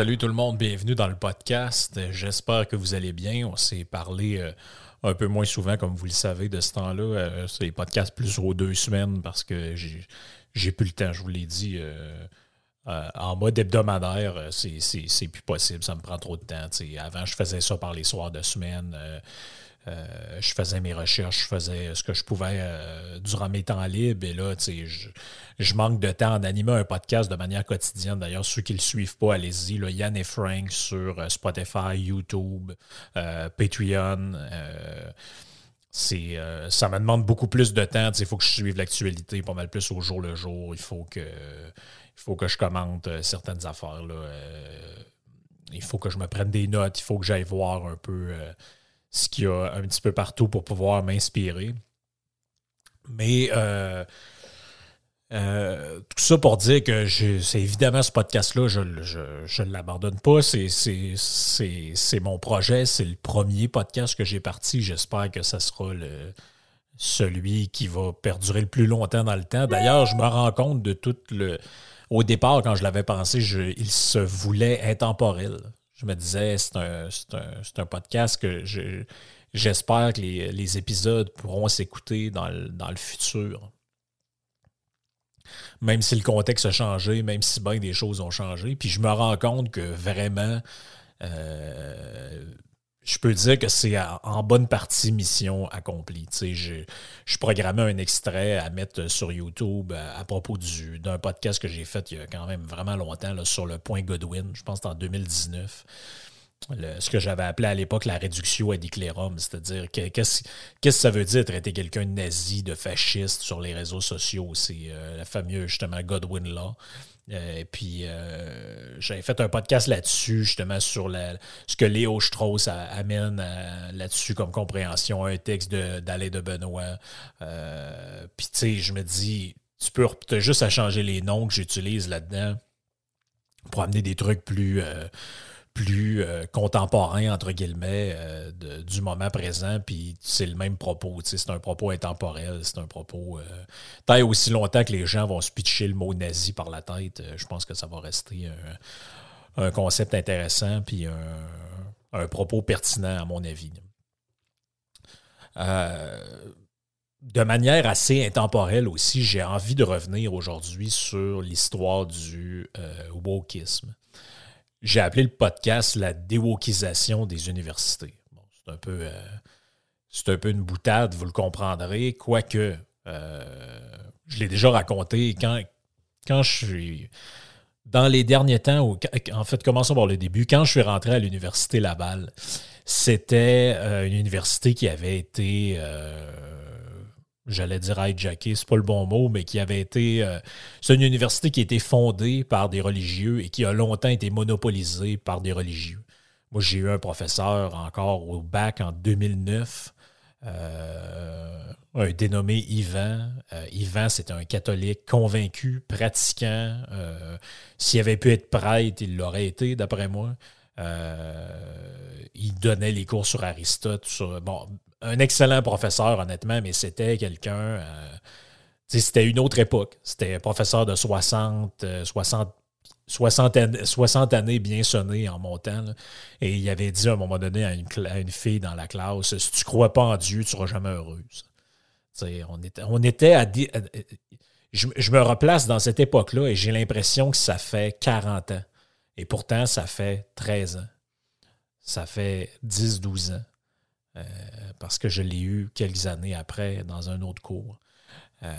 Salut tout le monde, bienvenue dans le podcast. J'espère que vous allez bien. On s'est parlé euh, un peu moins souvent, comme vous le savez, de ce temps-là. Euh, c'est les podcasts plus aux deux semaines parce que j'ai plus le temps, je vous l'ai dit. euh, en mode hebdomadaire, c'est- c'est plus possible, ça me prend trop de temps. Avant, je faisais ça par les soirs de semaine. Euh, je faisais mes recherches, je faisais ce que je pouvais euh, durant mes temps libres. Et là, je, je manque de temps d'animer un podcast de manière quotidienne. D'ailleurs, ceux qui ne le suivent pas, allez-y. Yann et Frank sur euh, Spotify, YouTube, Patreon. c'est, ça me demande beaucoup plus de temps. Il faut que je suive l'actualité pas mal plus au jour le jour. Il faut que, je commente certaines affaires. Il faut que je me prenne des notes. Il faut que j'aille voir un peu ce qu'il y a un petit peu partout pour pouvoir m'inspirer. Mais euh, euh, tout ça pour dire que c'est évidemment ce podcast-là, je ne je, je ne l'abandonne pas. C'est- mon projet. C'est le premier podcast que j'ai parti. J'espère que ça sera le, celui qui va perdurer le plus longtemps dans le temps. D'ailleurs, je me rends compte de tout le. Au départ, quand je l'avais pensé, il se voulait intemporel. Je me disais, c'est un, un- un podcast que je- j'espère que les, les épisodes pourront s'écouter dans le, dans le futur. Même si le contexte a changé, même si bien des choses ont changé. Puis je me rends compte que vraiment, euh, je peux dire que c'est en bonne partie mission accomplie. Je, programmais un extrait à mettre sur YouTube à, à propos du- d'un podcast que j'ai fait il y a quand même vraiment longtemps sur le point Godwin. Je pense en 2019. Le- ce que j'avais appelé à l'époque la réduction ad c'est-à-dire que- qu'est-ce que ça veut dire traiter quelqu'un de nazi, de fasciste sur les réseaux sociaux? C'est euh, la fameuse, justement, Godwin Law. Euh, et puis, euh, j'avais fait un podcast là-dessus, justement, sur ce que Léo Strauss amène à- là-dessus comme compréhension, un texte de- d'Alain de, Benoît. Euh, puis, tu sais, je me dis, tu peux juste changer les noms que j'utilise là-dedans pour amener des trucs plus, euh, plus euh, contemporains, entre guillemets, euh, du moment présent. Puis c'est le même propos. C'est un propos intemporel. C'est un propos. Euh, tant et aussi longtemps que les gens vont se pitcher le mot nazi par la tête, euh, je pense que ça va rester un, concept intéressant puis un, un propos pertinent, à mon avis. De manière assez intemporelle aussi, j'ai envie de revenir aujourd'hui sur l'histoire du wokisme. J'ai appelé le podcast la déwokisation des universités. Bon, c'est un peu euh, c'est un peu une boutade, vous le comprendrez, quoique euh, je l'ai déjà raconté quand, quand je suis dans les derniers temps, en fait, commençons par le début, quand je suis rentré à l'université Laval, c'était euh, une université qui avait été j'allais dire hijacké, c'est pas le bon mot, mais qui avait été. euh, c'est une université qui a été fondée par des religieux et qui a longtemps été monopolisée par des religieux. Moi, j'ai eu un professeur encore au bac en 2009, euh, un dénommé Yvan. Euh, Yvan, c'était un catholique convaincu, pratiquant. Euh, S'il avait pu être prêtre, il l'aurait été, d'après moi. Il donnait les cours sur Aristote, sur, un excellent professeur, honnêtement, mais c'était quelqu'un. euh, c'était une autre époque. C'était professeur de 60, euh, 60, 60, an- 60 années bien sonnées en montant. Et il avait dit à un moment donné à une, fille dans la classe Si tu crois pas en Dieu, tu seras jamais heureuse. On était, on était à. Je, je, me replace dans cette époque-là et j'ai l'impression que ça fait 40 ans. Et pourtant, ça fait 13 ans. Ça fait 10-12 ans. Euh, parce que je l'ai eu quelques années après dans un autre cours. Euh,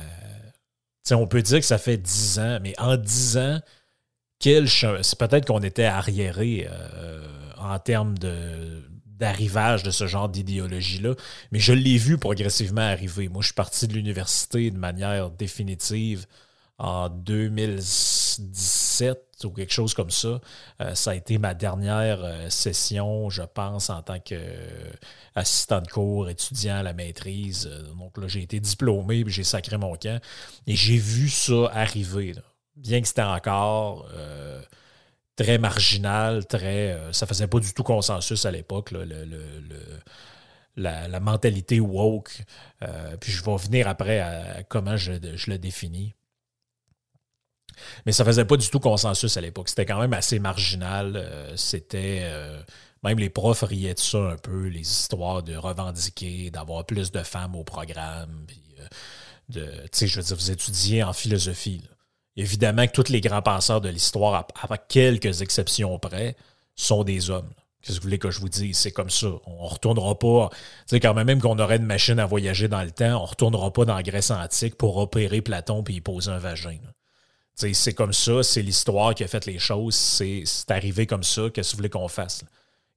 on peut dire que ça fait 10 ans, mais en 10 ans, c'est peut-être qu'on était arriéré euh, en termes de, d'arrivage de ce genre d'idéologie-là, mais je l'ai vu progressivement arriver. Moi, je suis parti de l'université de manière définitive en 2017 ou quelque chose comme ça. Euh, ça a été ma dernière euh, session, je pense, en tant qu'assistant de cours, étudiant à la maîtrise. donc là, j'ai été diplômé, puis j'ai sacré mon camp. Et j'ai vu ça arriver. Bien que c'était encore très marginal, très. Euh, ça faisait pas du tout consensus à l'époque, la, mentalité woke. Euh, puis je vais venir après à, comment je, le définis. Mais ça faisait pas du tout consensus à l'époque. C'était quand même assez marginal. Euh, c'était. même les profs riaient de ça un peu, les histoires de revendiquer, d'avoir plus de femmes au programme. Puis, de, je veux dire, vous étudiez en philosophie. Évidemment que tous les grands penseurs de l'histoire, à, quelques exceptions près, sont des hommes. Qu'est-ce que vous voulez que je vous dise? C'est comme ça. On ne retournera pas. Tu sais, quand même, même qu'on aurait une machine à voyager dans le temps, on ne retournera pas dans la Grèce antique pour opérer Platon et y poser un vagin. C'est comme ça, c'est l'histoire qui a fait les choses, c'est arrivé comme ça, qu'est-ce que vous voulez qu'on fasse?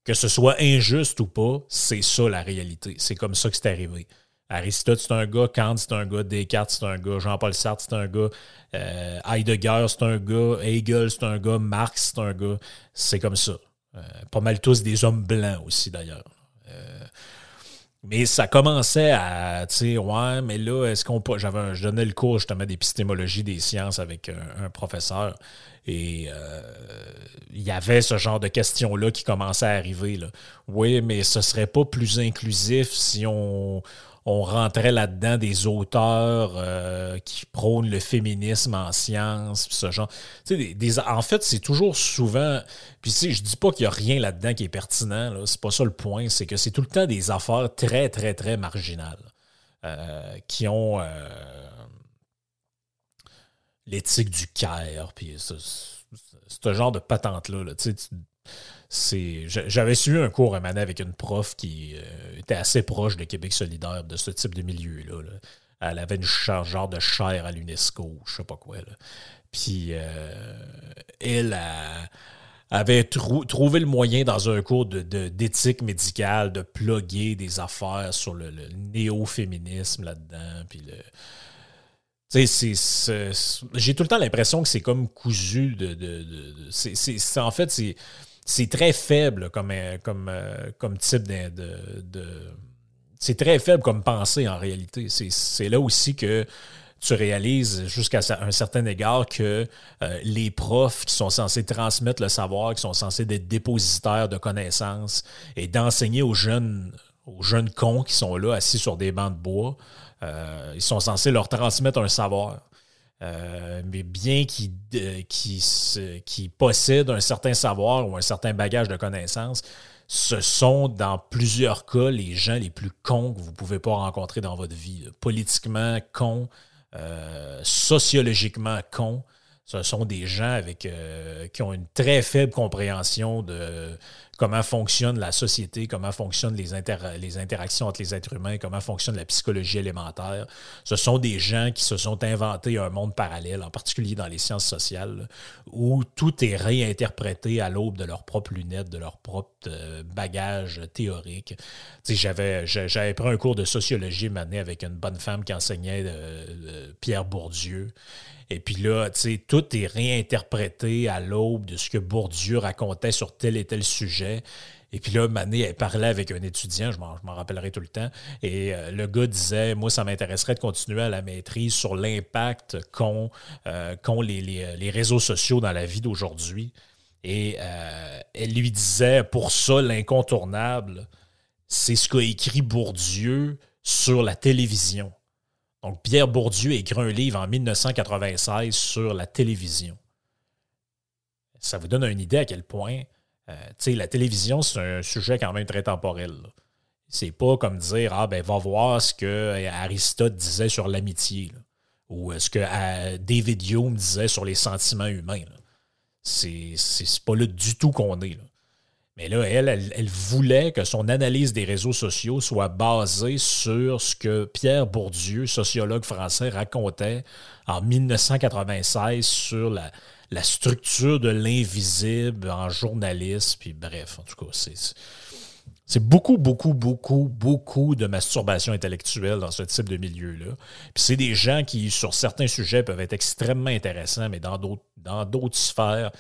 Que ce soit injuste ou pas, c'est ça la réalité. C'est comme ça que c'est arrivé. Aristote, c'est un gars. Kant, c'est un gars. Descartes, c'est un gars. Jean-Paul Sartre, c'est un gars. Euh, Heidegger, c'est un gars. Hegel, c'est un gars. Marx, c'est un gars. C'est comme ça. Euh, pas mal tous des hommes blancs aussi, d'ailleurs. Euh, mais ça commençait à, tu sais, ouais, mais là, est-ce qu'on peut. J'avais, je donnais le cours justement d'épistémologie des sciences avec un, professeur. Et il y avait ce genre de questions-là qui commençaient à arriver. Là. Oui, mais ce serait pas plus inclusif si on, on rentrait là-dedans des auteurs euh, qui prônent le féminisme en sciences, ce genre. Des, en fait, c'est toujours souvent. Puis je dis pas qu'il y a rien là-dedans qui est pertinent, c'est pas ça le point, c'est que c'est tout le temps des affaires très, très, très marginales euh, qui ont euh, l'éthique du Caire, puis ce, genre de patente-là. Là, j'avais suivi un cours à Manet avec une prof qui euh, était assez proche de Québec solidaire, de ce type de milieu-là. Elle avait une genre de chaire à l'UNESCO, je sais pas quoi. Puis euh, elle avait trouvé le moyen dans un cours d'éthique médicale de plugger des affaires sur le, néo-féminisme là-dedans. Puis le. J'ai tout le temps l'impression que c'est comme cousu de. en fait, c'est c'est très faible comme, euh, euh, type de. c'est très faible comme pensée en réalité. C'est là aussi que tu réalises jusqu'à un certain égard que euh, les profs qui sont censés transmettre le savoir, qui sont censés être dépositaires de connaissances et d'enseigner aux jeunes, aux jeunes cons qui sont là assis sur des bancs de bois, ils sont censés leur transmettre un savoir. Euh, mais bien qui, qui, possèdent un certain savoir ou un certain bagage de connaissances, ce sont dans plusieurs cas les gens les plus cons que vous ne pouvez pas rencontrer dans votre vie. Politiquement cons, euh, sociologiquement cons. Ce sont des gens avec, euh, qui ont une très faible compréhension de comment fonctionne la société, comment fonctionnent les, interactions entre les êtres humains, comment fonctionne la psychologie élémentaire. Ce sont des gens qui se sont inventés un monde parallèle, en particulier dans les sciences sociales, où tout est réinterprété à l'aube de leurs propres lunettes, de leur propre euh, bagage théorique. J'avais, pris un cours de sociologie maintenant avec une bonne femme qui enseignait euh, Pierre Bourdieu. Et puis là, tout est réinterprété à l'aube de ce que Bourdieu racontait sur tel et tel sujet. Et puis là, Mané, elle parlait avec un étudiant, je m'en rappellerai tout le temps, et euh, le gars disait, moi, ça m'intéresserait de continuer à la maîtrise sur l'impact qu'ont euh, les, réseaux sociaux dans la vie d'aujourd'hui. Et euh, elle lui disait, pour ça, l'incontournable, c'est ce qu'a écrit Bourdieu sur la télévision. Donc, Pierre Bourdieu a écrit un livre en 1996 sur la télévision. Ça vous donne une idée à quel point, euh, la télévision, c'est un sujet quand même très temporel. C'est pas comme dire Ah, ben, va voir ce que Aristote disait sur l'amitié, ou ce que euh, David Hume disait sur les sentiments humains. C'est pas là du tout qu'on est. Mais là, elle, elle, voulait que son analyse des réseaux sociaux soit basée sur ce que Pierre Bourdieu, sociologue français, racontait en 1996 sur la, la structure de l'invisible en journalisme. Puis bref, en tout cas, c'est. Beaucoup, beaucoup, beaucoup, beaucoup de masturbation intellectuelle dans ce type de milieu-là. Puis c'est des gens qui, sur certains sujets, peuvent être extrêmement intéressants, mais dans d'autres sphères,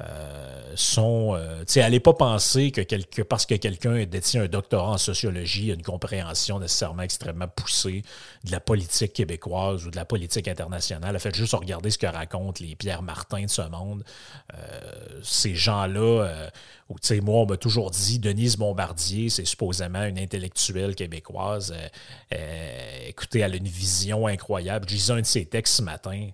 euh, sont. Euh, tu sais, allez pas penser que, parce que quelqu'un détient un doctorat en sociologie, une compréhension nécessairement extrêmement poussée de la politique québécoise ou de la politique internationale. Faites juste regarder ce que racontent les Pierre Martin de ce monde. Euh, ces gens-là, tu sais, moi, on m'a toujours dit, Denise Bombardier, c'est supposément une intellectuelle québécoise. écoutez, elle a une vision incroyable. Je lisais un de ses textes ce matin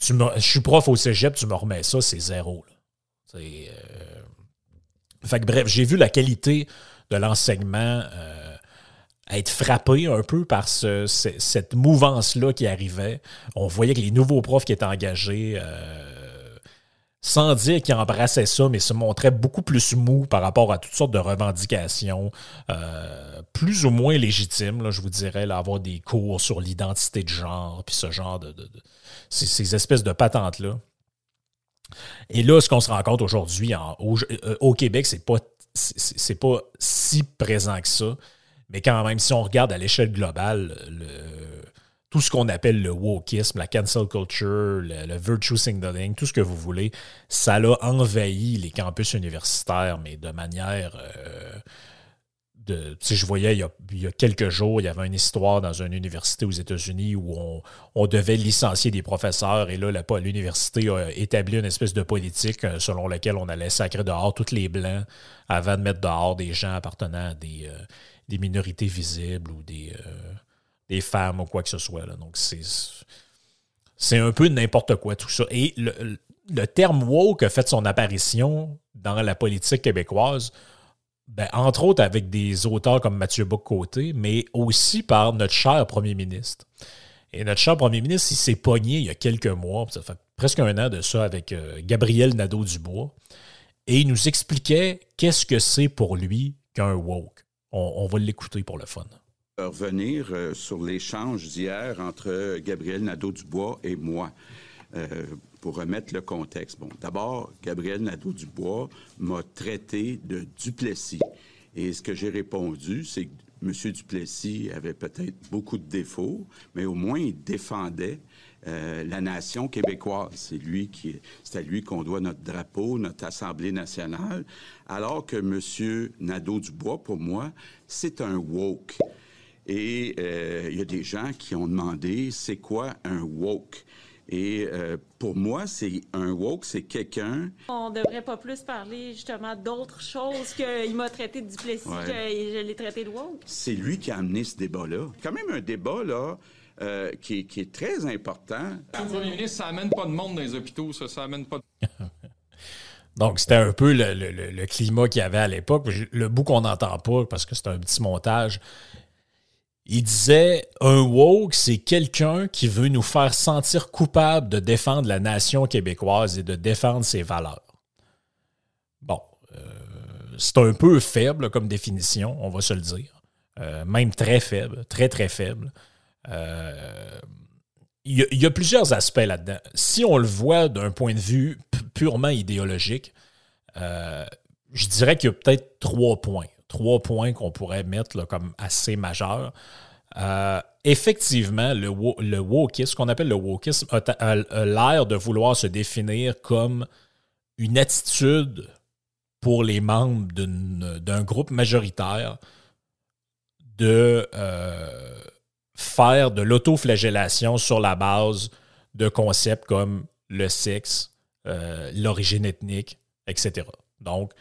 je suis prof au cégep, tu me remets ça, c'est zéro. Euh, fait que, bref, j'ai vu la qualité de l'enseignement euh, être frappé un peu par cette mouvance-là qui arrivait. On voyait que les nouveaux profs qui étaient engagés, euh, sans dire qu'ils embrassaient ça, mais se montraient beaucoup plus mous par rapport à toutes sortes de revendications, plus ou moins légitimes, je vous dirais, avoir des cours sur l'identité de genre, puis ce genre de ces, espèces de patentes-là. Et là, ce qu'on se rend compte aujourd'hui au, euh, au, Québec, c'est pas, c'est pas si présent que ça. Mais quand même, si on regarde à l'échelle globale, tout ce qu'on appelle le wokisme, la cancel culture, le, virtue signaling, tout ce que vous voulez, ça a envahi les campus universitaires, mais de manière euh, je voyais il y, a, quelques jours, il y avait une histoire dans une université aux États-Unis où on, devait licencier des professeurs et là, l'université a établi une espèce de politique euh, selon laquelle on allait sacrer dehors tous les blancs avant de mettre dehors des gens appartenant à des, euh, minorités visibles ou des, euh, des femmes ou quoi que ce soit. Donc, c'est un peu n'importe quoi tout ça. Et le, le terme woke a fait son apparition dans la politique québécoise ben, entre autres avec des auteurs comme Mathieu Bock-Côté, mais aussi par notre cher premier ministre. Et notre cher premier ministre, il s'est pogné il y a quelques mois, ça fait presque un an de ça, avec euh, Gabriel Nadeau-Dubois, et il nous expliquait qu'est-ce que c'est pour lui qu'un woke. On, va l'écouter pour le fun. Revenir euh, sur l'échange d'hier entre Gabriel Nadeau-Dubois et moi. Euh, pour remettre le contexte. Bon, d'abord, Gabriel Nadeau-Dubois m'a traité de Duplessis. Et ce que j'ai répondu, c'est que M. Duplessis avait peut-être beaucoup de défauts, mais au moins il défendait euh, la nation québécoise. C'est lui qui, c'est à lui qu'on doit notre drapeau, notre Assemblée nationale, alors que M. Nadeau-Dubois, pour moi, c'est un woke. Et euh, il y a des gens qui ont demandé, c'est quoi un woke? Et euh, pour moi, c'est un woke, c'est quelqu'un. On devrait pas plus parler justement d'autres choses qu'il m'a traité de duplessis que je l'ai traité de woke. C'est lui qui a amené ce débat-là. Quand même un débat là. Euh, qui, est très important. Le premier ministre, ça amène pas de monde dans les hôpitaux, ça, ça amène pas de... Donc, c'était un peu le, le climat qu'il y avait à l'époque. Le bout qu'on n'entend pas, parce que c'est un petit montage, il disait un woke, c'est quelqu'un qui veut nous faire sentir coupables de défendre la nation québécoise et de défendre ses valeurs. Bon, euh, c'est un peu faible comme définition, on va se le dire. Euh, même très faible, très très faible. Euh, il y, a plusieurs aspects là-dedans. Si on le voit d'un point de vue purement idéologique, je dirais qu'il y a peut-être trois points trois points qu'on pourrait mettre comme assez majeurs. Euh, effectivement, le, le wokisme, ce qu'on appelle le wokisme, a, l'air de vouloir se définir comme une attitude pour les membres d'un groupe majoritaire de euh, faire de l'autoflagellation sur la base de concepts comme le sexe, euh, l'origine ethnique, etc. Donc,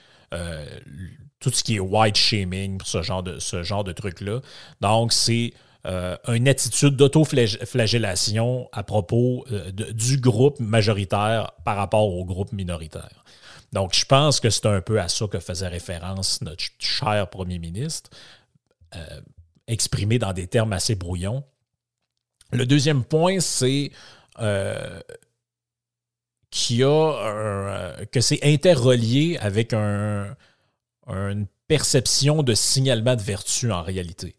tout ce qui est white shaming, ce genre de, ce genre de truc-là. Donc, c'est euh, une attitude d'autoflagellation à propos euh, du groupe majoritaire par rapport au groupe minoritaire. Donc, je pense que c'est un peu à ça que faisait référence notre cher premier ministre, euh, exprimé dans des termes assez brouillons. Le deuxième point, c'est qu'il a que c'est interrelié avec une perception de signalement de vertu en réalité.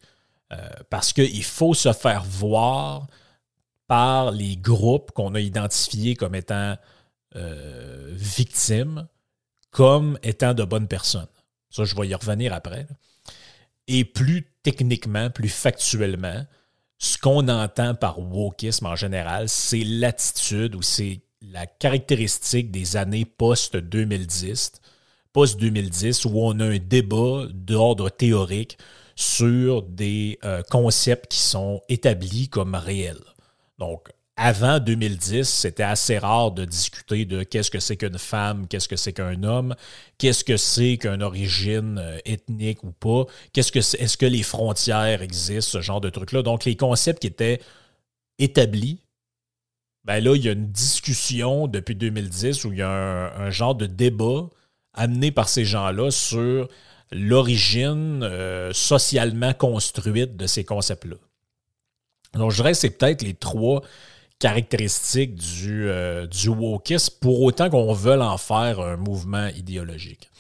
Euh, parce qu'il faut se faire voir par les groupes qu'on a identifiés comme étant euh, victimes, comme étant de bonnes personnes. Ça, je vais y revenir après. Et plus techniquement, plus factuellement, ce qu'on entend par wokisme en général, c'est l'attitude ou c'est la caractéristique des années post-2010, post-2010, où on a un débat d'ordre théorique sur des euh, concepts qui sont établis comme réels. Donc, avant 2010, c'était assez rare de discuter de qu'est-ce que c'est qu'une femme, qu'est-ce que c'est qu'un homme, qu'est-ce que c'est qu'une origine euh, ethnique ou pas, qu'est-ce que est, ce que les frontières existent, ce genre de trucs-là. Donc, les concepts qui étaient établis, ben là, il y a une discussion depuis 2010 où il y a un genre de débat amené par ces gens-là sur l'origine euh, socialement construite de ces concepts-là. Donc, je dirais que c'est peut-être les trois caractéristiques du, euh, wokisme, pour autant qu'on veuille en faire un mouvement idéologique.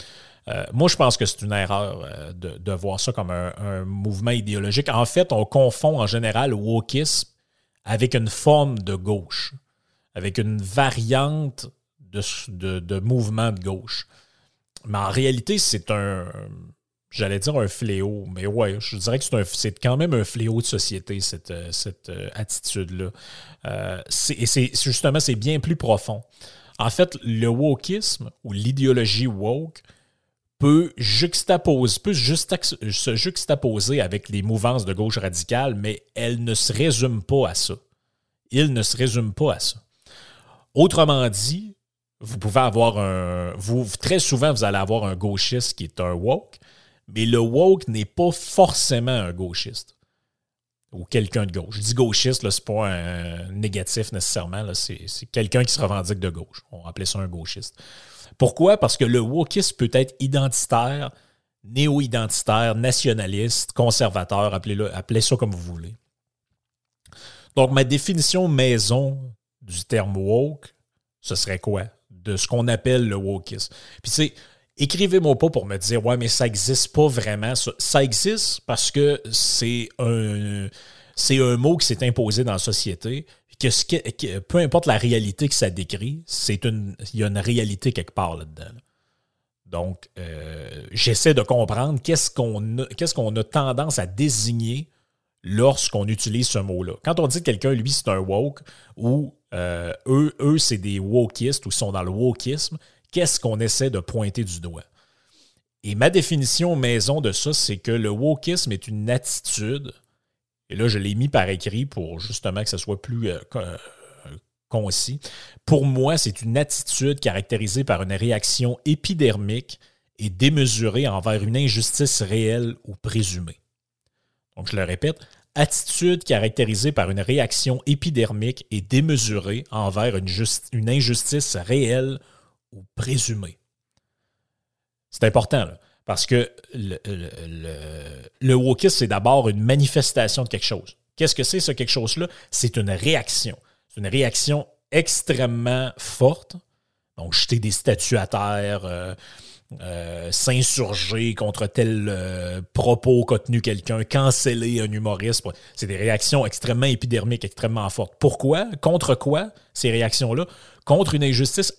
Euh, moi, je pense que c'est une erreur de, voir ça comme un, mouvement idéologique. En fait, on confond en général le wokisme avec une forme de gauche, avec une variante de mouvement de gauche. Mais en réalité, c'est un, j'allais dire un fléau, mais ouais, je dirais que c'est quand même un fléau de société, cette, euh, cette euh, attitude-là. Euh, et c'est justement, c'est bien plus profond. En fait, le wokisme ou l'idéologie woke peut juxtaposer, peut se juxtaposer avec les mouvances de gauche radicale, mais elle ne se résume pas à ça. Il ne se résume pas à ça. Autrement dit, vous pouvez avoir un. Vous, très souvent, vous allez avoir un gauchiste qui est un woke, mais le woke n'est pas forcément un gauchiste ou quelqu'un de gauche. Je dis gauchiste, ce n'est pas un négatif nécessairement, c'est quelqu'un qui se revendique de gauche. On appelait ça un gauchiste. Pourquoi? Parce que le wokisme peut être identitaire, néo-identitaire, nationaliste, conservateur, appelez, appelez ça comme vous voulez. Donc, ma définition maison du terme woke, ce serait quoi? De ce qu'on appelle le wokisme. Puis c'est écrivez-moi pas pour me dire ouais mais ça existe pas vraiment ça, existe parce que c'est un c'est un mot qui s'est imposé dans la société que, ce que, peu importe la réalité que ça décrit c'est une il y a une réalité quelque part là-dedans donc euh, j'essaie de comprendre qu'est-ce qu'on qu'est-ce qu'on a tendance à désigner lorsqu'on utilise ce mot-là. Quand on dit que quelqu'un, lui, c'est un woke, ou euh, eux, eux c'est des wokistes, ou sont dans le wokisme, qu'est-ce qu'on essaie de pointer du doigt? Et ma définition maison de ça, c'est que le wokisme est une attitude, et là, je l'ai mis par écrit pour justement que ce soit plus euh, euh, concis. Pour moi, c'est une attitude caractérisée par une réaction épidermique et démesurée envers une injustice réelle ou présumée. Donc, je le répète, attitude caractérisée par une réaction épidermique et démesurée envers une, injustice réelle ou présumée. C'est important, parce que le, le, c'est d'abord une manifestation de quelque chose. Qu'est-ce que c'est ce quelque chose-là? C'est une réaction. C'est une réaction extrêmement forte. Donc, jeter des statues à terre, euh, euh, s'insurger contre tel euh, propos qu'a tenu quelqu'un, canceller un humoriste. C'est des réactions extrêmement épidermiques, extrêmement fortes. Pourquoi? Contre quoi ces réactions-là? Contre une injustice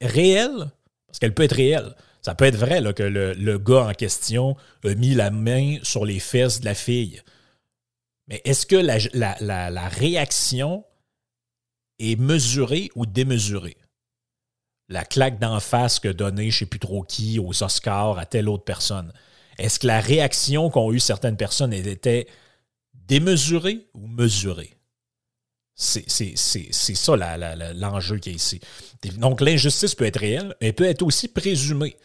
réelle, parce qu'elle peut être réelle. Ça peut être vrai que le, gars en question a mis la main sur les fesses de la fille. Mais est-ce que la réaction est mesurée ou démesurée? La claque d'en face que donnait je ne sais plus trop qui aux Oscars à telle autre personne. Est-ce que la réaction qu'ont eu certaines personnes était démesurée ou mesurée? C'est ça l'enjeu qui est ici. Donc l'injustice peut être réelle, mais peut être aussi présumée.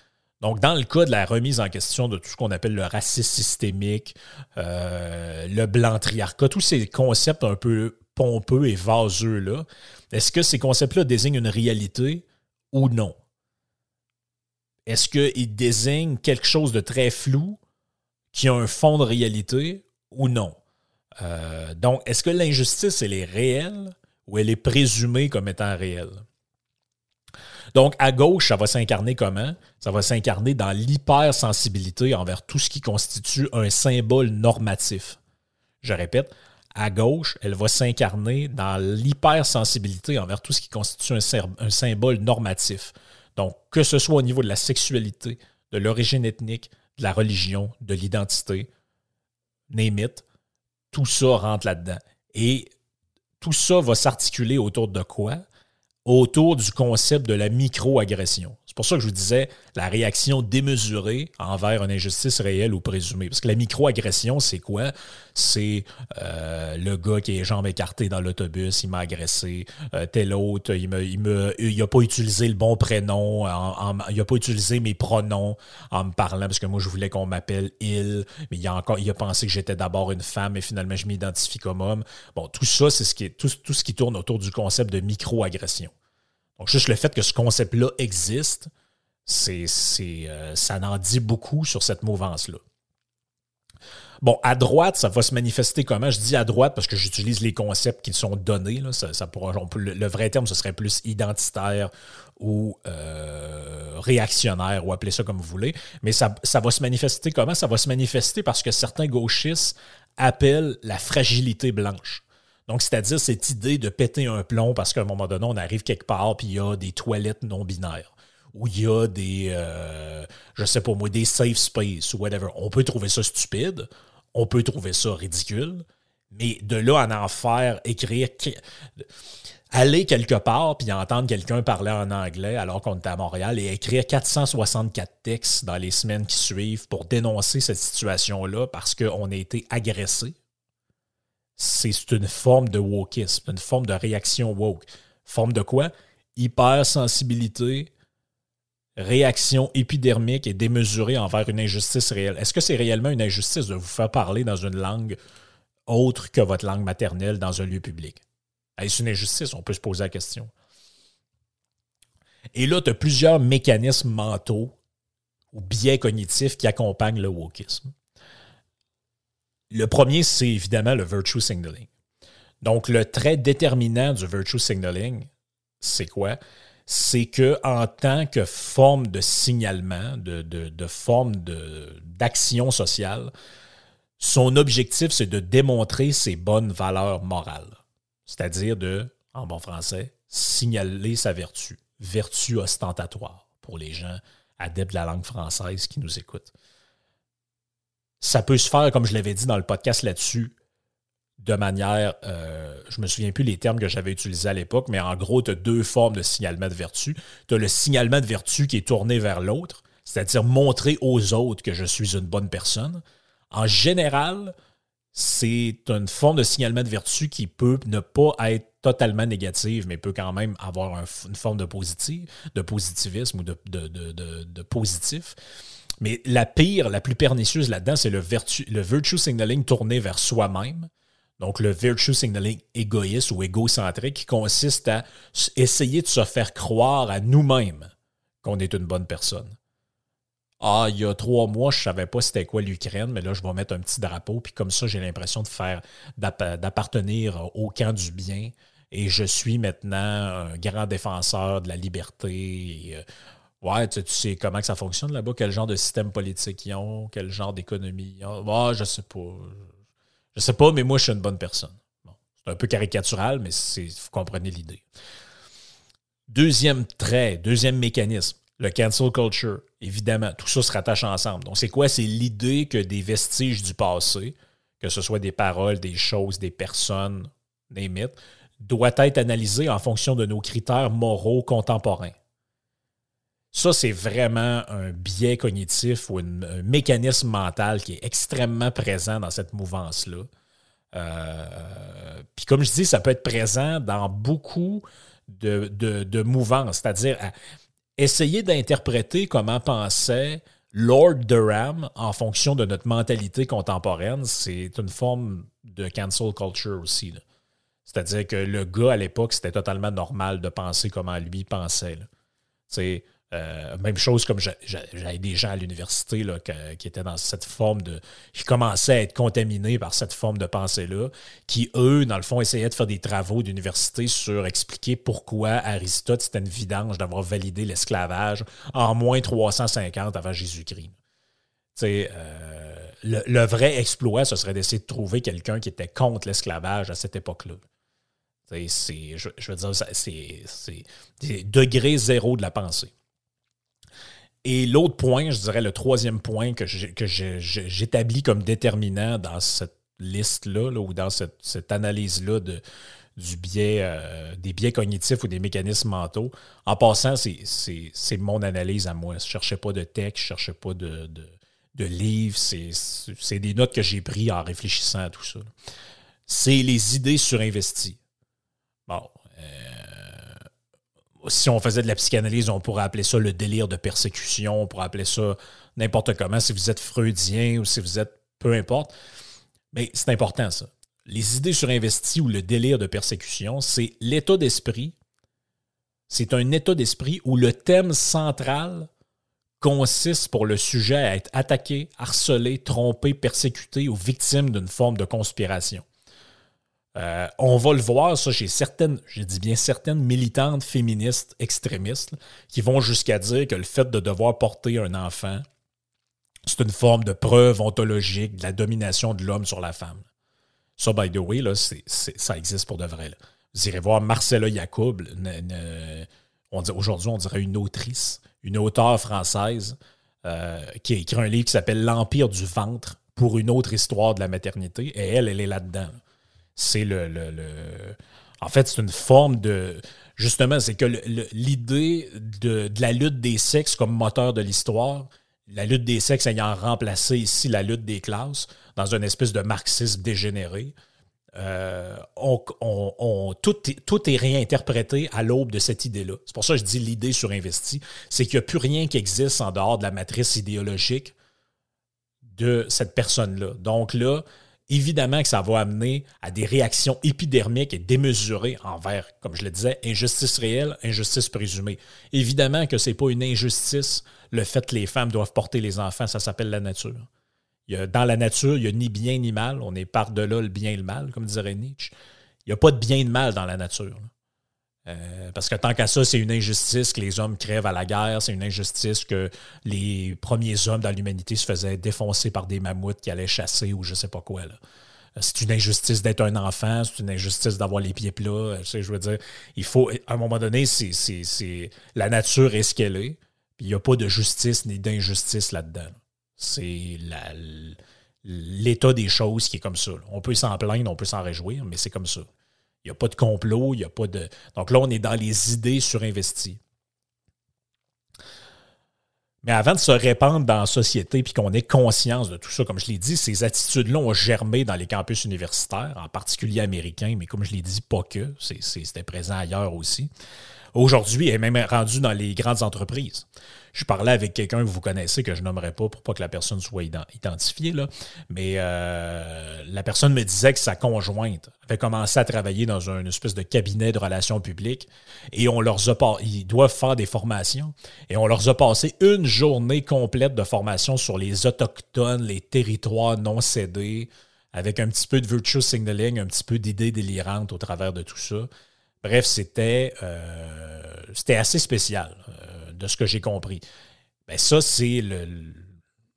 Donc, dans le cas de la remise en question de tout ce qu'on appelle le racisme systémique, euh, le blanc triarcat, tous ces concepts un peu pompeux et vaseux-là, est-ce que ces concepts-là désignent une réalité? Ou non? Est-ce qu'ils désignent quelque chose de très flou qui a un fond de réalité ou non? Euh, donc, est-ce que l'injustice, elle est réelle ou elle est présumée comme étant réelle? Donc, à gauche, ça va s'incarner comment? Ça va s'incarner dans l'hypersensibilité envers tout ce qui constitue un symbole normatif. Je répète, à gauche, elle va s'incarner dans l'hypersensibilité envers tout ce qui constitue un, symbole normatif. Donc, que ce soit au niveau de la sexualité, de l'origine ethnique, de la religion, de l'identité, name it, tout ça rentre là-dedans. Et tout ça va s'articuler autour de quoi? Autour du concept de la microagression. C'est pour ça que je vous disais la réaction démesurée envers une injustice réelle ou présumée. Parce que la microagression, c'est quoi? C'est euh, le gars qui a les jambes écartées dans l'autobus, il m'a agressé. Euh, tel autre, il n'a pas utilisé le bon prénom, il n'a pas utilisé mes pronoms en me parlant, parce que moi, je voulais qu'on m'appelle il, mais il a, encore, il a pensé que j'étais d'abord une femme, et finalement, je m'identifie comme homme. Bon, tout ça, c'est ce tout, tout ce qui tourne autour du concept de microagression. Donc, juste le fait que ce concept-là existe, c'est, euh, ça en dit beaucoup sur cette mouvance-là. Bon, à droite, ça va se manifester comment? Je dis à droite parce que j'utilise les concepts qui sont donnés. Le, vrai terme, ce serait plus identitaire ou euh, réactionnaire, ou appelez ça comme vous voulez. Mais ça, ça va se manifester comment? Ça va se manifester parce que certains gauchistes appellent la fragilité blanche. Donc, c'est-à-dire cette idée de péter un plomb parce qu'à un moment donné, on arrive quelque part puis il y a des toilettes non binaires. Ou il y a des, euh, je sais pas moi, des safe space ou whatever. On peut trouver ça stupide, on peut trouver ça ridicule, mais de là à en faire écrire, aller quelque part puis entendre quelqu'un parler en anglais alors qu'on est à Montréal et écrire 464 textes dans les semaines qui suivent pour dénoncer cette situation-là parce qu'on a été agressé c'est une forme de wokisme, une forme de réaction woke. Forme de quoi? Hypersensibilité, réaction épidermique et démesurée envers une injustice réelle. Est-ce que c'est réellement une injustice de vous faire parler dans une langue autre que votre langue maternelle dans un lieu public? Est-ce une injustice? On peut se poser la question. Et là, tu as plusieurs mécanismes mentaux ou biais cognitifs qui accompagnent le wokisme. Le premier, c'est évidemment le virtue signaling. Donc, le trait déterminant du virtue signaling, c'est quoi? C'est que en tant que forme de signalement, de, de forme d'action sociale, son objectif, c'est de démontrer ses bonnes valeurs morales. C'est-à-dire de, en bon français, signaler sa vertu. Vertu ostentatoire pour les gens adeptes de la langue française qui nous écoutent ça peut se faire, comme je l'avais dit dans le podcast là-dessus, de manière, euh, je me souviens plus les termes que j'avais utilisés à l'époque, mais en gros, tu as deux formes de signalement de vertu. Tu as le signalement de vertu qui est tourné vers l'autre, c'est-à-dire montrer aux autres que je suis une bonne personne. En général, c'est une forme de signalement de vertu qui peut ne pas être totalement négative, mais peut quand même avoir une forme de, positif, de positivisme ou de positif. Mais la pire, la plus pernicieuse là-dedans, c'est le, le virtue signaling tourné vers soi-même. Donc, le virtue signaling égoïste ou égocentrique qui consiste à essayer de se faire croire à nous-mêmes qu'on est une bonne personne. Ah, il y a trois mois, je ne savais pas c'était quoi l'Ukraine, mais là, je vais mettre un petit drapeau, puis comme ça, j'ai l'impression de faire d'appartenir au camp du bien. Et je suis maintenant un grand défenseur de la liberté. Euh, Ouais, tu, sais comment que ça fonctionne là-bas, quel genre de système politique ils ont, quel genre d'économie ils ont. Je sais pas. Je sais pas, mais moi, je suis une bonne personne. c'est un peu caricatural, mais vous comprenez l'idée. Deuxième trait, deuxième mécanisme, le cancel culture. Évidemment, tout ça se rattache ensemble. Donc, c'est quoi? C'est l'idée que des vestiges du passé, que ce soit des paroles, des choses, des personnes, des mythes, doivent être analysés en fonction de nos critères moraux contemporains. Ça, c'est vraiment un biais cognitif ou un mécanisme mental qui est extrêmement présent dans cette mouvance-là. Euh, puis comme je dis, ça peut être présent dans beaucoup de, de, mouvances, c'est-à-dire essayer d'interpréter comment pensait Lord Durham en fonction de notre mentalité contemporaine, c'est une forme de cancel culture aussi. C'est-à-dire que le gars, à l'époque, c'était totalement normal de penser comment lui pensait. C'est euh, même chose comme j'avais des gens à l'université qui étaient dans cette forme de. qui commençaient à être contaminés par cette forme de pensée-là, qui, eux, dans le fond, essayaient de faire des travaux d'université sur expliquer pourquoi Aristote, c'était une vidange d'avoir validé l'esclavage en moins 350 avant Jésus-Christ. Euh, le, le, vrai exploit, ce serait d'essayer de trouver quelqu'un qui était contre l'esclavage à cette époque-là. Je, je veux dire, c'est degré zéro de la pensée. Et l'autre point, je dirais le troisième point que j'établis comme déterminant dans cette liste-là, ou dans cette, analyse-là du biais, euh, des biais cognitifs ou des mécanismes mentaux. En passant, c'est mon analyse à moi. Je ne cherchais pas de texte, je ne cherchais pas de, de, livres. C'est des notes que j'ai prises en réfléchissant à tout ça. C'est les idées surinvesties. Bon, si on faisait de la psychanalyse, on pourrait appeler ça le délire de persécution, on pourrait appeler ça n'importe comment, si vous êtes freudien ou si vous êtes peu importe. Mais c'est important ça. Les idées surinvesties ou le délire de persécution, c'est l'état d'esprit. C'est un état d'esprit où le thème central consiste pour le sujet à être attaqué, harcelé, trompé, persécuté ou victime d'une forme de conspiration. Euh, on va le voir, ça, chez certaines, je dis bien certaines militantes féministes extrémistes qui vont jusqu'à dire que le fait de devoir porter un enfant, c'est une forme de preuve ontologique de la domination de l'homme sur la femme. Ça, by the way, là, ça existe pour de vrai. Vous irez voir Marcella Yacoub, aujourd'hui, on dirait une autrice, une auteure française euh, qui a écrit un livre qui s'appelle L'Empire du ventre pour une autre histoire de la maternité, et elle, elle est là-dedans. C'est le, En fait, c'est une forme de. Justement, c'est que l'idée de, la lutte des sexes comme moteur de l'histoire, la lutte des sexes ayant remplacé ici la lutte des classes dans une espèce de marxisme dégénéré, euh, on, tout, tout, est réinterprété à l'aube de cette idée-là. C'est pour ça que je dis l'idée surinvestie, c'est qu'il n'y a plus rien qui existe en dehors de la matrice idéologique de cette personne-là. Donc là, évidemment que ça va amener à des réactions épidermiques et démesurées envers, comme je le disais, injustice réelle, injustice présumée. Évidemment que ce n'est pas une injustice le fait que les femmes doivent porter les enfants, ça s'appelle la nature. dans la nature, il n'y a ni bien ni mal, on est par-delà le bien et le mal, comme dirait Nietzsche. Il n'y a pas de bien et de mal dans la nature. Euh, parce que tant qu'à ça, c'est une injustice que les hommes crèvent à la guerre, c'est une injustice que les premiers hommes dans l'humanité se faisaient défoncer par des mammouths qui allaient chasser ou je sais pas quoi. Euh, c'est une injustice d'être un enfant, c'est une injustice d'avoir les pieds plats. Euh, je veux dire, il faut, à un moment donné, c'est, la nature est ce qu'elle est. Il n'y a pas de justice ni d'injustice là-dedans. C'est l'état des choses qui est comme ça. On peut s'en plaindre, on peut s'en réjouir, mais c'est comme ça. Il n'y a pas de complot, il n'y a pas de. Donc là, on est dans les idées surinvesties. Mais avant de se répandre dans la société puis qu'on ait conscience de tout ça, comme je l'ai dit, ces attitudes-là ont germé dans les campus universitaires, en particulier américains, mais comme je l'ai dit, pas que, c'était présent ailleurs aussi. Aujourd'hui, elle est même rendue dans les grandes entreprises. Je parlais avec quelqu'un que vous connaissez, que je nommerai pas pour pas que la personne soit identifiée, là. mais euh, la personne me disait que sa conjointe avait commencé à travailler dans une espèce de cabinet de relations publiques et on leur a ils doivent faire des formations et on leur a passé une journée complète de formation sur les autochtones, les territoires non cédés, avec un petit peu de virtue signaling, un petit peu d'idées délirantes au travers de tout ça. Bref, c'était euh, assez spécial de ce que j'ai compris. Ben ça, c'est le,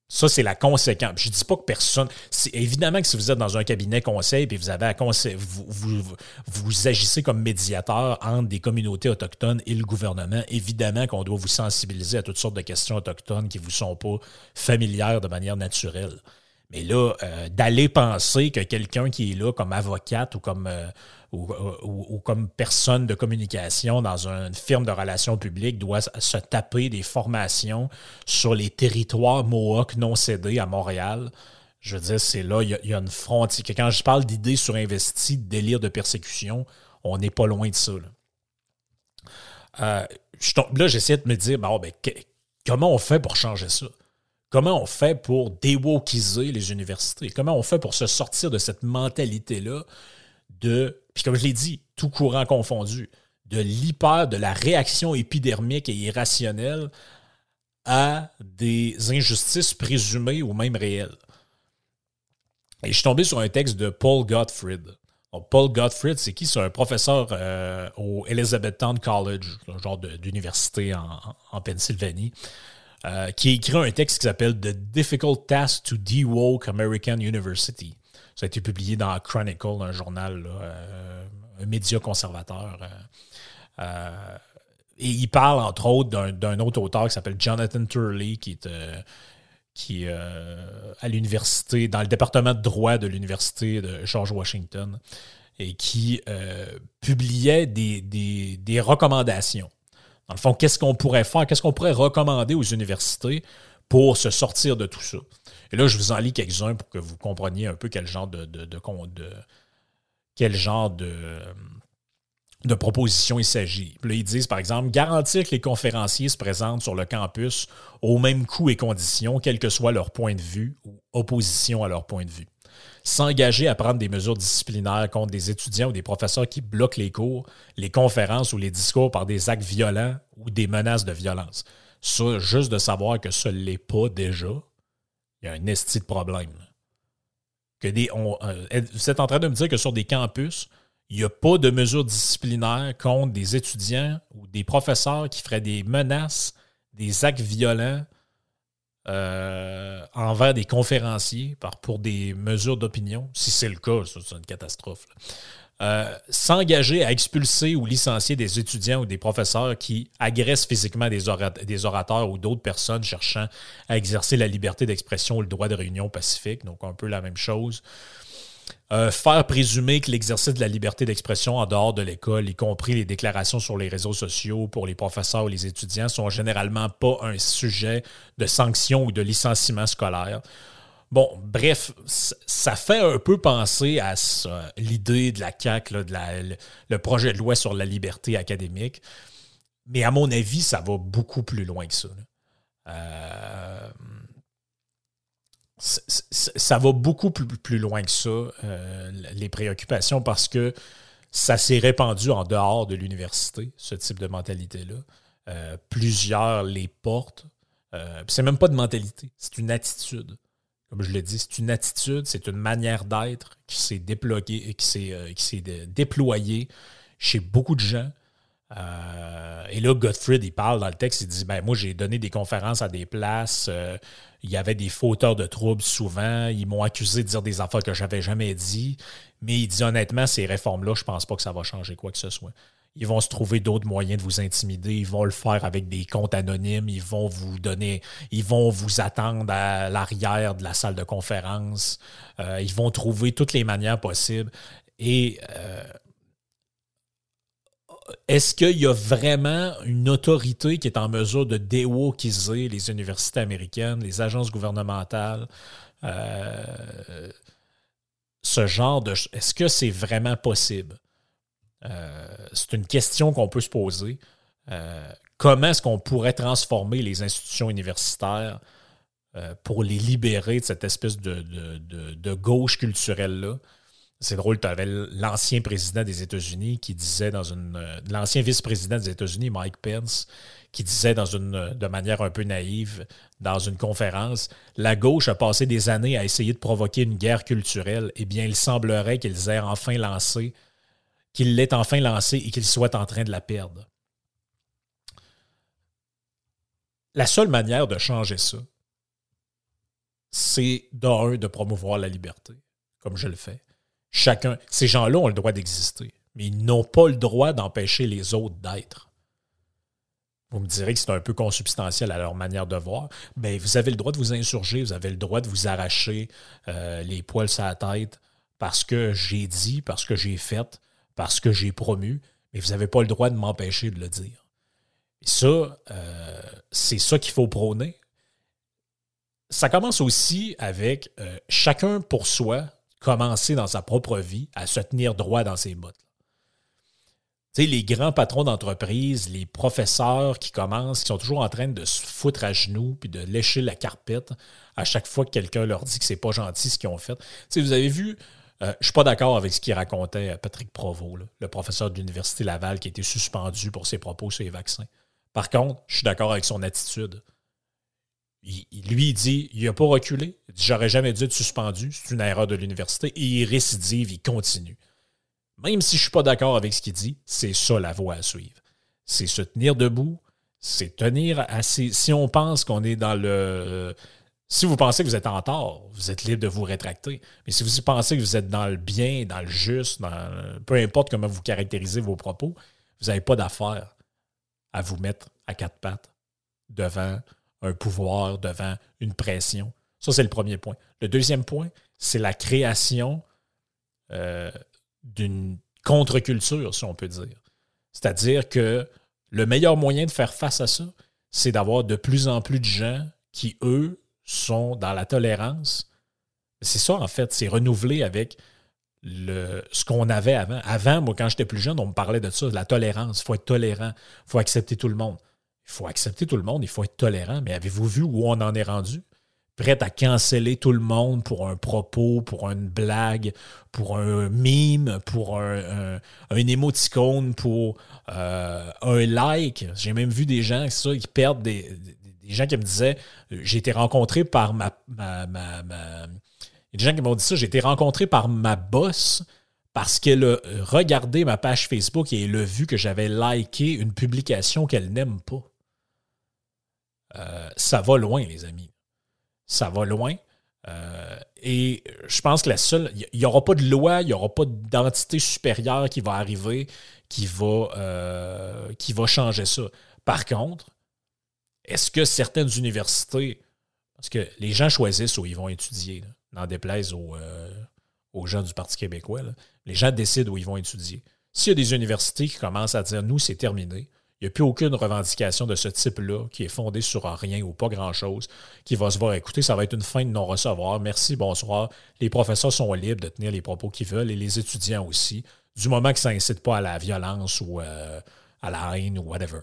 ça, c'est la conséquence. Je ne dis pas que personne. Évidemment que si vous êtes dans un cabinet conseil et vous avez à vous, vous, agissez comme médiateur entre des communautés autochtones et le gouvernement, évidemment qu'on doit vous sensibiliser à toutes sortes de questions autochtones qui ne vous sont pas familières de manière naturelle. Mais là, euh, d'aller penser que quelqu'un qui est là comme avocate ou comme, euh, ou, comme personne de communication dans une firme de relations publiques doit se taper des formations sur les territoires Mohawk non cédés à Montréal, je veux dire, c'est là, il y, a une frontière. Quand je parle d'idées surinvesties, de délire de persécution, on n'est pas loin de ça. euh, là, j'essayais de me dire, ben, comment on fait pour changer ça? Comment on fait pour déwokiser les universités? Comment on fait pour se sortir de cette mentalité-là de, puis comme je l'ai dit, tout courant confondu, de l'hyper, de la réaction épidermique et irrationnelle à des injustices présumées ou même réelles. Et je suis tombé sur un texte de Paul Gottfried. Paul Gottfried, c'est qui? C'est un professeur euh, au Elizabethtown College, un genre d'université en, Pennsylvanie, euh, qui écrit un texte qui s'appelle The Difficult Task to Dewoke American University. Ça a été publié dans Chronicle, un journal, euh, un média conservateur. et il parle, entre autres, d'un autre auteur qui s'appelle Jonathan Turley, qui est qui euh, à l'université, dans le département de droit de l'université de George Washington, et qui euh, publiait des, des, recommandations. Dans le fond, qu'est-ce qu'on pourrait faire, qu'est-ce qu'on pourrait recommander aux universités pour se sortir de tout ça? Et là, je vous en lis quelques-uns pour que vous compreniez un peu quel genre de, quel genre de, propositions il s'agit. Là, ils disent, par exemple, garantir que les conférenciers se présentent sur le campus au même coût et conditions, quel que soit leur point de vue ou opposition à leur point de vue. S'engager à prendre des mesures disciplinaires contre des étudiants ou des professeurs qui bloquent les cours, les conférences ou les discours par des actes violents ou des menaces de violence. Ça, juste de savoir que ce l'est pas déjà, un esti de problème. Que des, euh, vous êtes en train de me dire que sur des campus, il n'y a pas de mesures disciplinaires contre des étudiants ou des professeurs qui feraient des menaces, des actes violents euh, envers des conférenciers pour des mesures d'opinion. Si c'est le cas, c'est une catastrophe. Euh, s'engager à expulser ou licencier des étudiants ou des professeurs qui agressent physiquement des, orateurs ou d'autres personnes cherchant à exercer la liberté d'expression ou le droit de réunion pacifique, donc un peu la même chose. Euh, faire présumer que l'exercice de la liberté d'expression en dehors de l'école, y compris les déclarations sur les réseaux sociaux pour les professeurs ou les étudiants, sont généralement pas un sujet de sanction ou de licenciement scolaire. Bon, bref, ça fait un peu penser à l'idée de la CAQ, de le, projet de loi sur la liberté académique. Mais à mon avis, ça va beaucoup plus loin que ça. Euh, ça va beaucoup plus, loin que ça, euh, les préoccupations, parce que ça s'est répandu en dehors de l'université, ce type de mentalité-là. Euh, plusieurs les portent. C'est même pas de mentalité, c'est une attitude. Comme je l'ai dit, c'est une attitude, c'est une manière d'être qui s'est s'est déployée chez beaucoup de gens. et là, Gottfried, il parle dans le texte, il dit ben, Moi, j'ai donné des conférences à des places il y avait des fauteurs de troubles souvent. Ils m'ont accusé de dire des affaires que j'avais jamais dit. Mais il dit honnêtement, ces réformes-là, je pense pas que ça va changer quoi que ce soit. Ils vont se trouver d'autres moyens de vous intimider. Ils vont le faire avec des comptes anonymes. Ils vont vous donner, ils vont vous attendre à l'arrière de la salle de conférence. Euh, ils vont trouver toutes les manières possibles. Et euh, est-ce qu'il y a vraiment une autorité qui est en mesure de déwokiser les universités américaines, les agences gouvernementales? Euh, ce genre de. Est-ce que c'est vraiment possible? Euh, c'est une question qu'on peut se poser. Euh, comment est-ce qu'on pourrait transformer les institutions universitaires pour les libérer de cette espèce de, gauche culturelle-là? C'est drôle, tu avais l'ancien président des États-Unis qui disait dans une. Euh, l'ancien vice-président des États-Unis, Mike Pence, qui disait dans une, de manière un peu naïve dans une conférence La gauche a passé des années à essayer de provoquer une guerre culturelle. Eh bien, il semblerait qu'ils aient enfin lancé, qu'il l'ait enfin lancé et qu'ils soient en train de la perdre. La seule manière de changer ça, c'est d'un, de promouvoir la liberté, comme je le fais Chacun, ces gens-là ont le droit d'exister, mais ils n'ont pas le droit d'empêcher les autres d'être. Vous me direz que c'est un peu consubstantiel à leur manière de voir. mais vous avez le droit de vous insurger, vous avez le droit de vous arracher euh, les poils sur la tête parce que j'ai dit, parce que j'ai fait, parce que j'ai promu, mais vous n'avez pas le droit de m'empêcher de le dire. Ça, euh, c'est ça qu'il faut prôner. Ça commence aussi avec euh, chacun pour soi commencer dans sa propre vie à se tenir droit dans ses bottes. Tu sais, les grands patrons d'entreprise, les professeurs qui commencent, qui sont toujours en train de se foutre à genoux puis de lécher la carpette à chaque fois que quelqu'un leur dit que c'est pas gentil ce qu'ils ont fait. Tu sais, vous avez vu, euh, je suis pas d'accord avec ce qu'il racontait euh, Patrick Provost, le professeur de l'Université Laval qui a été suspendu pour ses propos sur les vaccins. Par contre, je suis d'accord avec son attitude. Il, lui, il dit il n'a pas reculé. J'aurais jamais dû être suspendu. C'est une erreur de l'université. Et il récidive, il continue. Même si je ne suis pas d'accord avec ce qu'il dit, c'est ça la voie à suivre. C'est se tenir debout, c'est tenir assez. Si on pense qu'on est dans le. Si vous pensez que vous êtes en tort, vous êtes libre de vous rétracter. Mais si vous pensez que vous êtes dans le bien, dans le juste, dans, peu importe comment vous caractérisez vos propos, vous n'avez pas d'affaire à vous mettre à quatre pattes devant un pouvoir, devant une pression. Ça, c'est le premier point. Le deuxième point, c'est la création euh, d'une contre-culture, si on peut dire. C'est-à-dire que le meilleur moyen de faire face à ça, c'est d'avoir de plus en plus de gens qui, eux, sont dans la tolérance. C'est ça, en fait, c'est renouvelé avec le, ce qu'on avait avant. Avant, moi, quand j'étais plus jeune, on me parlait de ça, de la tolérance. Il faut être tolérant, il faut accepter tout le monde. Il faut accepter tout le monde, il faut être tolérant. Mais avez-vous vu où on en est rendu? Prêt à canceller tout le monde pour un propos, pour une blague, pour un mime, pour un, un, émoticône, pour euh, un like? J'ai même vu des gens ça, qui perdent des, des gens qui me disaient J'ai été rencontré par ma, Il y a des gens qui m'ont dit ça j'ai été rencontré par ma boss parce qu'elle a regardé ma page Facebook et elle a vu que j'avais liké une publication qu'elle n'aime pas. Euh, ça va loin, les amis. Ça va loin. Euh, et je pense que la seule. Il n'y aura pas de loi, il n'y aura pas d'entité supérieure qui va arriver qui va, euh, qui va changer ça. Par contre, est-ce que certaines universités. Parce que les gens choisissent où ils vont étudier, n'en déplaise aux, aux, gens du Parti québécois. Les gens décident où ils vont étudier. S'il y a des universités qui commencent à dire nous, c'est terminé, il n'y a plus aucune revendication de ce type-là qui est fondée sur rien ou pas grand-chose, qui va se voir écouter, ça va être une fin de non-recevoir. Merci, bonsoir. Les professeurs sont libres de tenir les propos qu'ils veulent et les étudiants aussi, du moment que ça n'incite pas à la violence ou euh, à la haine ou whatever.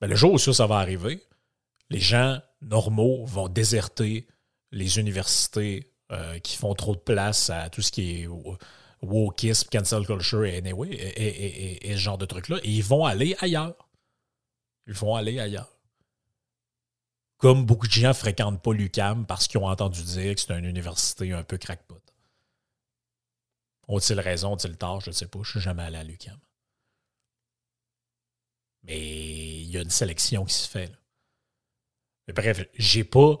Mais le jour où ça, ça va arriver, les gens normaux vont déserter les universités euh, qui font trop de place à tout ce qui est wokisme, cancel culture et, anyway, et, ce genre de trucs-là. Et ils vont aller ailleurs. Ils vont aller ailleurs. Comme beaucoup de gens ne fréquentent pas l'UCAM parce qu'ils ont entendu dire que c'est une université un peu crackpot. Ont-ils raison, ont-ils tort, je ne sais pas. Je ne suis jamais allé à l'UCAM. Mais il y a une sélection qui se fait. Mais bref, j'ai pas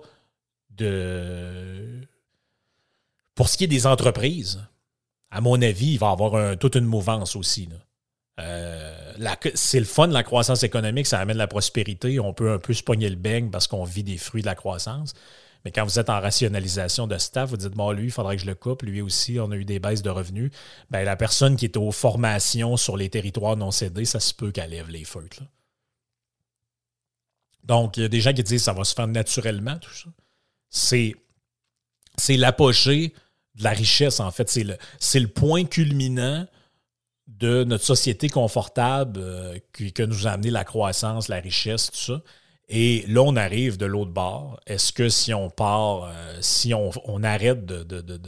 de. Pour ce qui est des entreprises, à mon avis, il va y avoir toute une mouvance aussi. Euh, c'est le fun, la croissance économique, ça amène la prospérité. On peut un peu se pogner le beigne parce qu'on vit des fruits de la croissance. Mais quand vous êtes en rationalisation de staff, vous dites, bon, lui, il faudrait que je le coupe. Lui aussi, on a eu des baisses de revenus. Ben, la personne qui est aux formations sur les territoires non cédés, ça se peut qu'elle lève les feux. Donc, il y a des gens qui disent ça va se faire naturellement, tout ça. C'est, c'est l'apogée de la richesse, en fait. C'est le, point culminant de notre société confortable euh, que nous a amené la croissance, la richesse, tout ça. Et là, on arrive de l'autre bord. Est-ce que si on part, euh, si on, arrête de, de, de,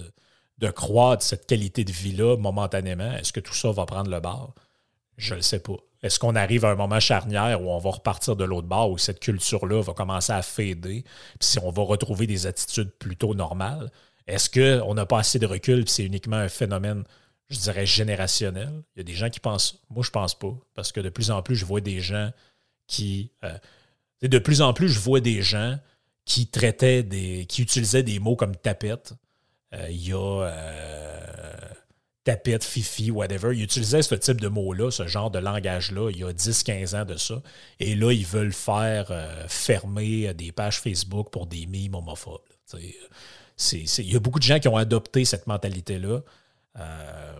de, croître cette qualité de vie-là momentanément, est-ce que tout ça va prendre le bord? Je ne le sais pas. Est-ce qu'on arrive à un moment charnière où on va repartir de l'autre bord, où cette culture-là va commencer à fader, puis si on va retrouver des attitudes plutôt normales? Est-ce qu'on n'a pas assez de recul et c'est uniquement un phénomène, je dirais, générationnel? Il y a des gens qui pensent. Moi, je pense pas. Parce que de plus en plus, je vois des gens qui. Euh, de plus en plus, je vois des gens qui traitaient des. qui utilisaient des mots comme tapette. Euh, il y a euh, tapette, fifi, whatever. Ils utilisaient ce type de mots-là, ce genre de langage-là, il y a 10-15 ans de ça. Et là, ils veulent faire fermer des pages Facebook pour des mimes homophobes il y a beaucoup de gens qui ont adopté cette mentalité-là. Euh,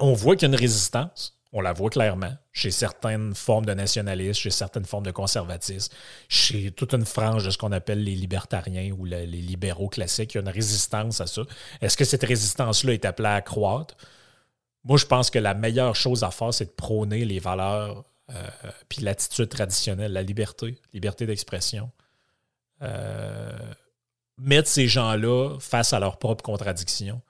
on voit qu'il y a une résistance. On la voit clairement chez certaines formes de nationalisme, chez certaines formes de conservatisme, chez toute une frange de ce qu'on appelle les libertariens ou les libéraux classiques. Il y a une résistance à ça. Est-ce que cette résistance-là est appelée à croître? moi, je pense que la meilleure chose à faire, c'est de prôner les valeurs euh, puis l'attitude traditionnelle, la liberté, liberté d'expression. Euh, mettre ces gens-là face à leurs propres contradictions,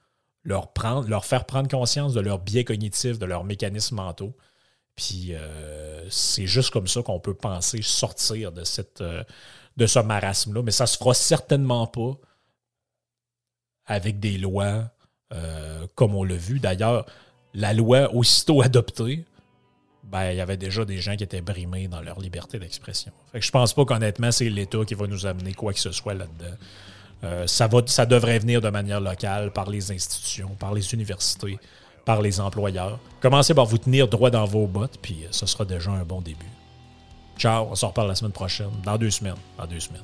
leur, prendre, leur faire prendre conscience de leurs biais cognitifs, de leurs mécanismes mentaux. Puis euh, c'est juste comme ça qu'on peut penser sortir de, cette, de ce marasme-là. Mais ça ne se fera certainement pas avec des lois comme on l'a vu. D'ailleurs, la loi aussitôt adoptée, ben, il y avait déjà des gens qui étaient brimés dans leur liberté d'expression. Fait que je pense pas qu'honnêtement, c'est l'État qui va nous amener quoi que ce soit là-dedans. Euh, ça, devrait venir de manière locale par les institutions, par les universités, par les employeurs. Commencez par vous tenir droit dans vos bottes, puis ce sera déjà un bon début. Ciao, on se reparle la semaine prochaine, dans deux semaines. Dans deux semaines.